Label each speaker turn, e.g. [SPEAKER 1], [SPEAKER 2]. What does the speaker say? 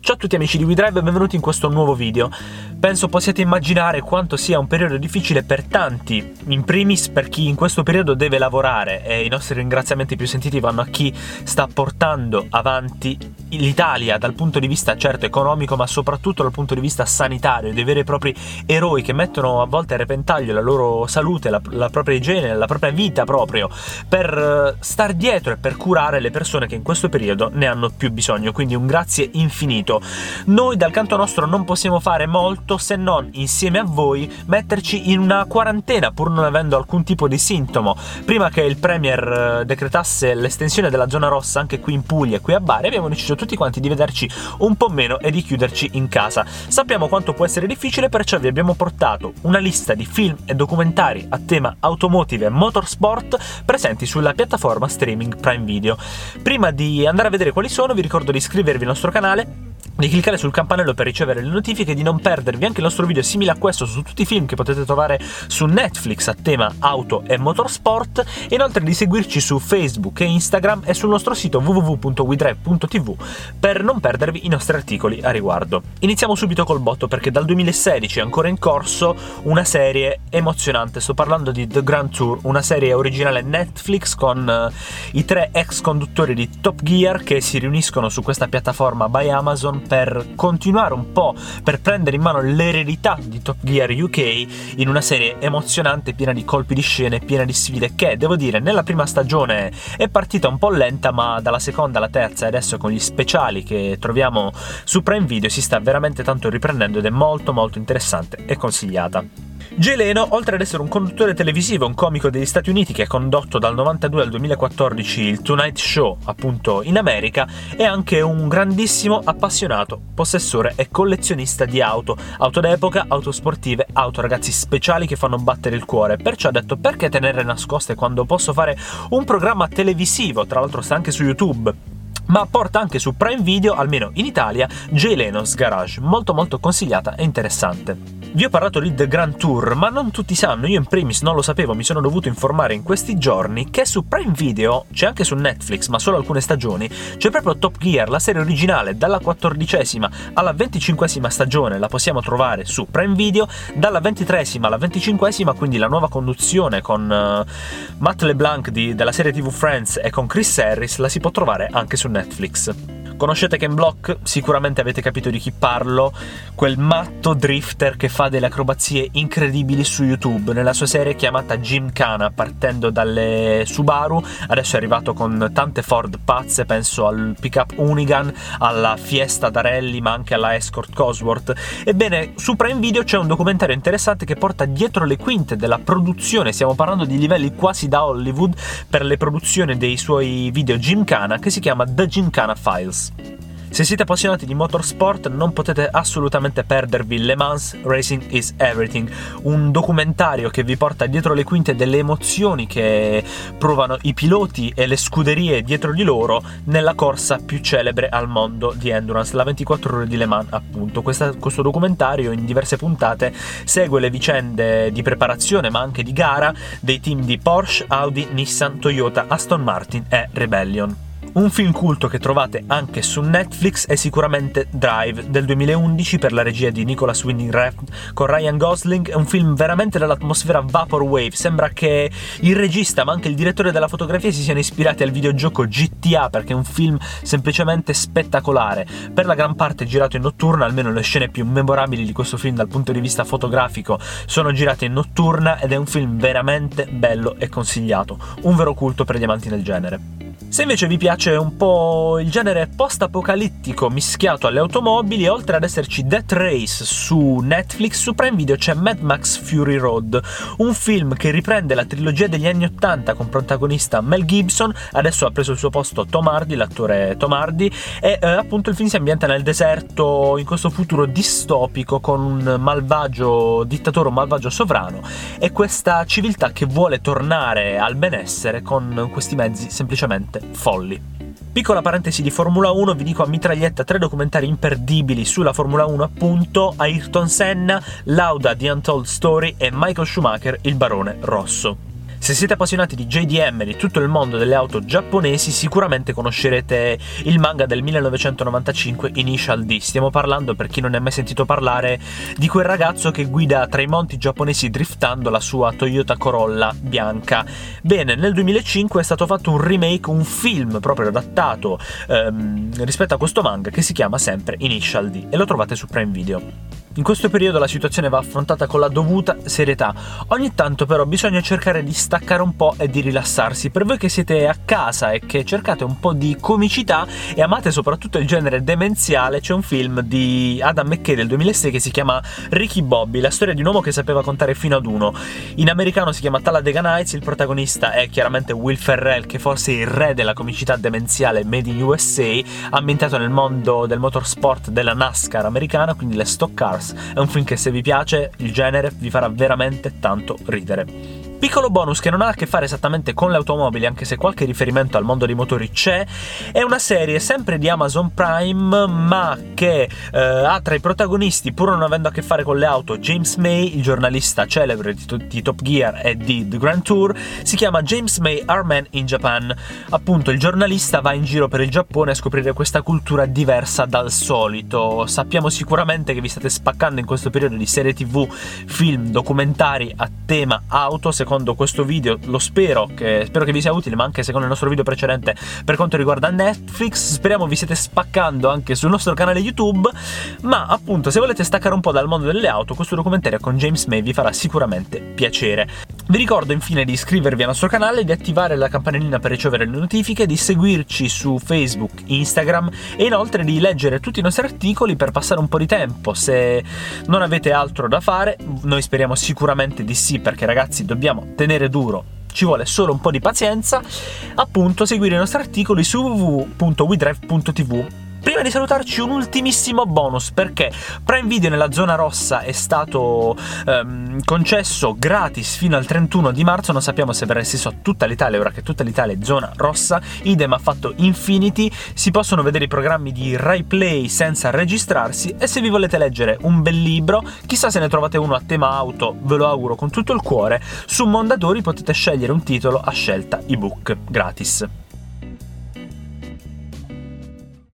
[SPEAKER 1] Ciao a tutti amici di WeDrive e benvenuti in questo nuovo video. Penso possiate immaginare quanto sia un periodo difficile per tanti, in primis per chi in questo periodo deve lavorare e i nostri ringraziamenti più sentiti vanno a chi sta portando avanti l'Italia dal punto di vista certo economico ma soprattutto dal punto di vista sanitario, dei veri e propri eroi che mettono a volte a repentaglio la loro salute, la, la propria igiene, la propria vita proprio per eh, star dietro e per curare le persone che in questo periodo ne hanno più bisogno, quindi un grazie infinito finito. Noi dal canto nostro non possiamo fare molto se non insieme a voi metterci in una quarantena pur non avendo alcun tipo di sintomo. Prima che il Premier eh, decretasse l'estensione della zona rossa anche qui in Puglia e qui a Bari abbiamo deciso tutti quanti di vederci un po' meno e di chiuderci in casa. Sappiamo quanto può essere difficile perciò vi abbiamo portato una lista di film e documentari a tema automotive e motorsport presenti sulla piattaforma streaming Prime Video. Prima di andare a vedere quali sono vi ricordo di iscrivervi al nostro canale di cliccare sul campanello per ricevere le notifiche, di non perdervi anche il nostro video simile a questo su tutti i film che potete trovare su Netflix a tema auto e motorsport e inoltre di seguirci su Facebook e Instagram e sul nostro sito www.widrive.tv per non perdervi i nostri articoli a riguardo. Iniziamo subito col botto perché dal 2016 è ancora in corso una serie emozionante, sto parlando di The Grand Tour, una serie originale Netflix con uh, i tre ex conduttori di Top Gear che si riuniscono su questa piattaforma by Amazon per continuare un po', per prendere in mano l'eredità di Top Gear UK in una serie emozionante, piena di colpi di scene, piena di sfide, che devo dire nella prima stagione è partita un po' lenta, ma dalla seconda alla terza e adesso con gli speciali che troviamo su Prime Video si sta veramente tanto riprendendo ed è molto molto interessante e consigliata. Jay Leno, oltre ad essere un conduttore televisivo un comico degli Stati Uniti che ha condotto dal 92 al 2014 il Tonight Show, appunto in America, è anche un grandissimo appassionato, possessore e collezionista di auto, auto d'epoca, auto sportive, auto ragazzi speciali che fanno battere il cuore. Perciò ha detto perché tenere nascoste quando posso fare un programma televisivo, tra l'altro sta anche su YouTube ma porta anche su Prime Video, almeno in Italia, Jay Leno's Garage, molto molto consigliata e interessante. Vi ho parlato di The Grand Tour, ma non tutti sanno, io in primis non lo sapevo, mi sono dovuto informare in questi giorni che su Prime Video, c'è anche su Netflix, ma solo alcune stagioni, c'è proprio Top Gear, la serie originale, dalla quattordicesima alla venticinquesima stagione la possiamo trovare su Prime Video, dalla ventitresima alla venticinquesima, quindi la nuova conduzione con uh, Matt LeBlanc di, della serie TV Friends e con Chris Harris la si può trovare anche su Netflix. Conoscete Ken Block? Sicuramente avete capito di chi parlo, quel matto drifter che fa delle acrobazie incredibili su YouTube nella sua serie chiamata Gymkhana, partendo dalle Subaru, adesso è arrivato con tante Ford pazze, penso al pickup Unigan, alla Fiesta da rally, ma anche alla Escort Cosworth. Ebbene, su Prime Video c'è un documentario interessante che porta dietro le quinte della produzione, stiamo parlando di livelli quasi da Hollywood per le produzioni dei suoi video Gymkhana che si chiama The Gymkhana Files. Se siete appassionati di motorsport non potete assolutamente perdervi Le Mans Racing is Everything, un documentario che vi porta dietro le quinte delle emozioni che provano i piloti e le scuderie dietro di loro nella corsa più celebre al mondo di endurance, la 24 ore di Le Mans appunto. Questa, questo documentario in diverse puntate segue le vicende di preparazione ma anche di gara dei team di Porsche, Audi, Nissan, Toyota, Aston Martin e Rebellion. Un film culto che trovate anche su Netflix è sicuramente Drive del 2011 per la regia di Nicholas Winding Refn con Ryan Gosling, è un film veramente dall'atmosfera Vaporwave, sembra che il regista ma anche il direttore della fotografia si siano ispirati al videogioco GTA perché è un film semplicemente spettacolare, per la gran parte girato in notturna, almeno le scene più memorabili di questo film dal punto di vista fotografico sono girate in notturna ed è un film veramente bello e consigliato, un vero culto per gli amanti del genere. Se invece vi piace un po' il genere post-apocalittico mischiato alle automobili, oltre ad esserci Death Race su Netflix, su Prime Video c'è Mad Max Fury Road, un film che riprende la trilogia degli anni Ottanta con protagonista Mel Gibson, adesso ha preso il suo posto Tom Hardy, l'attore Tom Hardy, e eh, appunto il film si ambienta nel deserto in questo futuro distopico con un malvagio dittatore, un malvagio sovrano e questa civiltà che vuole tornare al benessere con questi mezzi semplicemente veramente folli. Piccola parentesi di Formula 1, vi dico a mitraglietta tre documentari imperdibili sulla Formula 1 appunto, Ayrton Senna, Lauda di Untold Story e Michael Schumacher, il barone rosso. Se siete appassionati di JDM e di tutto il mondo delle auto giapponesi, sicuramente conoscerete il manga del 1995 Initial D. Stiamo parlando, per chi non ne ha mai sentito parlare, di quel ragazzo che guida tra i monti giapponesi driftando la sua Toyota Corolla bianca. Bene, nel 2005 è stato fatto un remake, un film proprio adattato ehm, rispetto a questo manga che si chiama sempre Initial D e lo trovate su Prime Video. In questo periodo la situazione va affrontata con la dovuta serietà. Ogni tanto però bisogna cercare di staccare un po' e di rilassarsi. Per voi che siete a casa e che cercate un po' di comicità e amate soprattutto il genere demenziale, c'è un film di Adam McKay del 2006 che si chiama Ricky Bobby, la storia di un uomo che sapeva contare fino ad uno. In americano si chiama Talladega Nights, il protagonista è chiaramente Will Ferrell, che forse è il re della comicità demenziale made in USA, ambientato nel mondo del motorsport della NASCAR americana, quindi le stock cars è un film che se vi piace il genere vi farà veramente tanto ridere. Piccolo bonus che non ha a che fare esattamente con le automobili, anche se qualche riferimento al mondo dei motori c'è, è una serie sempre di Amazon Prime, ma che eh, ha tra i protagonisti, pur non avendo a che fare con le auto, James May, il giornalista celebre di, Top Gear e di The Grand Tour, si chiama James May Our Man in Japan. Appunto, il giornalista va in giro per il Giappone a scoprire questa cultura diversa dal solito. Sappiamo sicuramente che vi state spaccando in questo periodo di serie TV, film, documentari a tema auto, secondo questo video, lo spero che, spero che vi sia utile, ma anche secondo il nostro video precedente per quanto riguarda Netflix, speriamo vi siete spaccando anche sul nostro canale YouTube, ma appunto se volete staccare un po' dal mondo delle auto, questo documentario con James May vi farà sicuramente piacere. Vi ricordo infine di iscrivervi al nostro canale, di attivare la campanellina per ricevere le notifiche, di seguirci su Facebook, Instagram e inoltre di leggere tutti i nostri articoli per passare un po' di tempo. Se non avete altro da fare, noi speriamo sicuramente di sì, perché ragazzi dobbiamo tenere duro. Ci vuole solo un po' di pazienza, appunto seguire i nostri articoli su www.widrive.tv Prima di salutarci un ultimissimo bonus perché Prime Video nella zona rossa è stato ehm, concesso gratis fino al 31 di marzo, non sappiamo se verrà esteso a tutta l'Italia ora che tutta l'Italia è zona rossa, idem ha fatto Infinity, si possono vedere i programmi di Rai Play senza registrarsi. E se vi volete leggere un bel libro, chissà se ne trovate uno a tema auto, ve lo auguro con tutto il cuore, su Mondadori potete scegliere un titolo a scelta ebook gratis.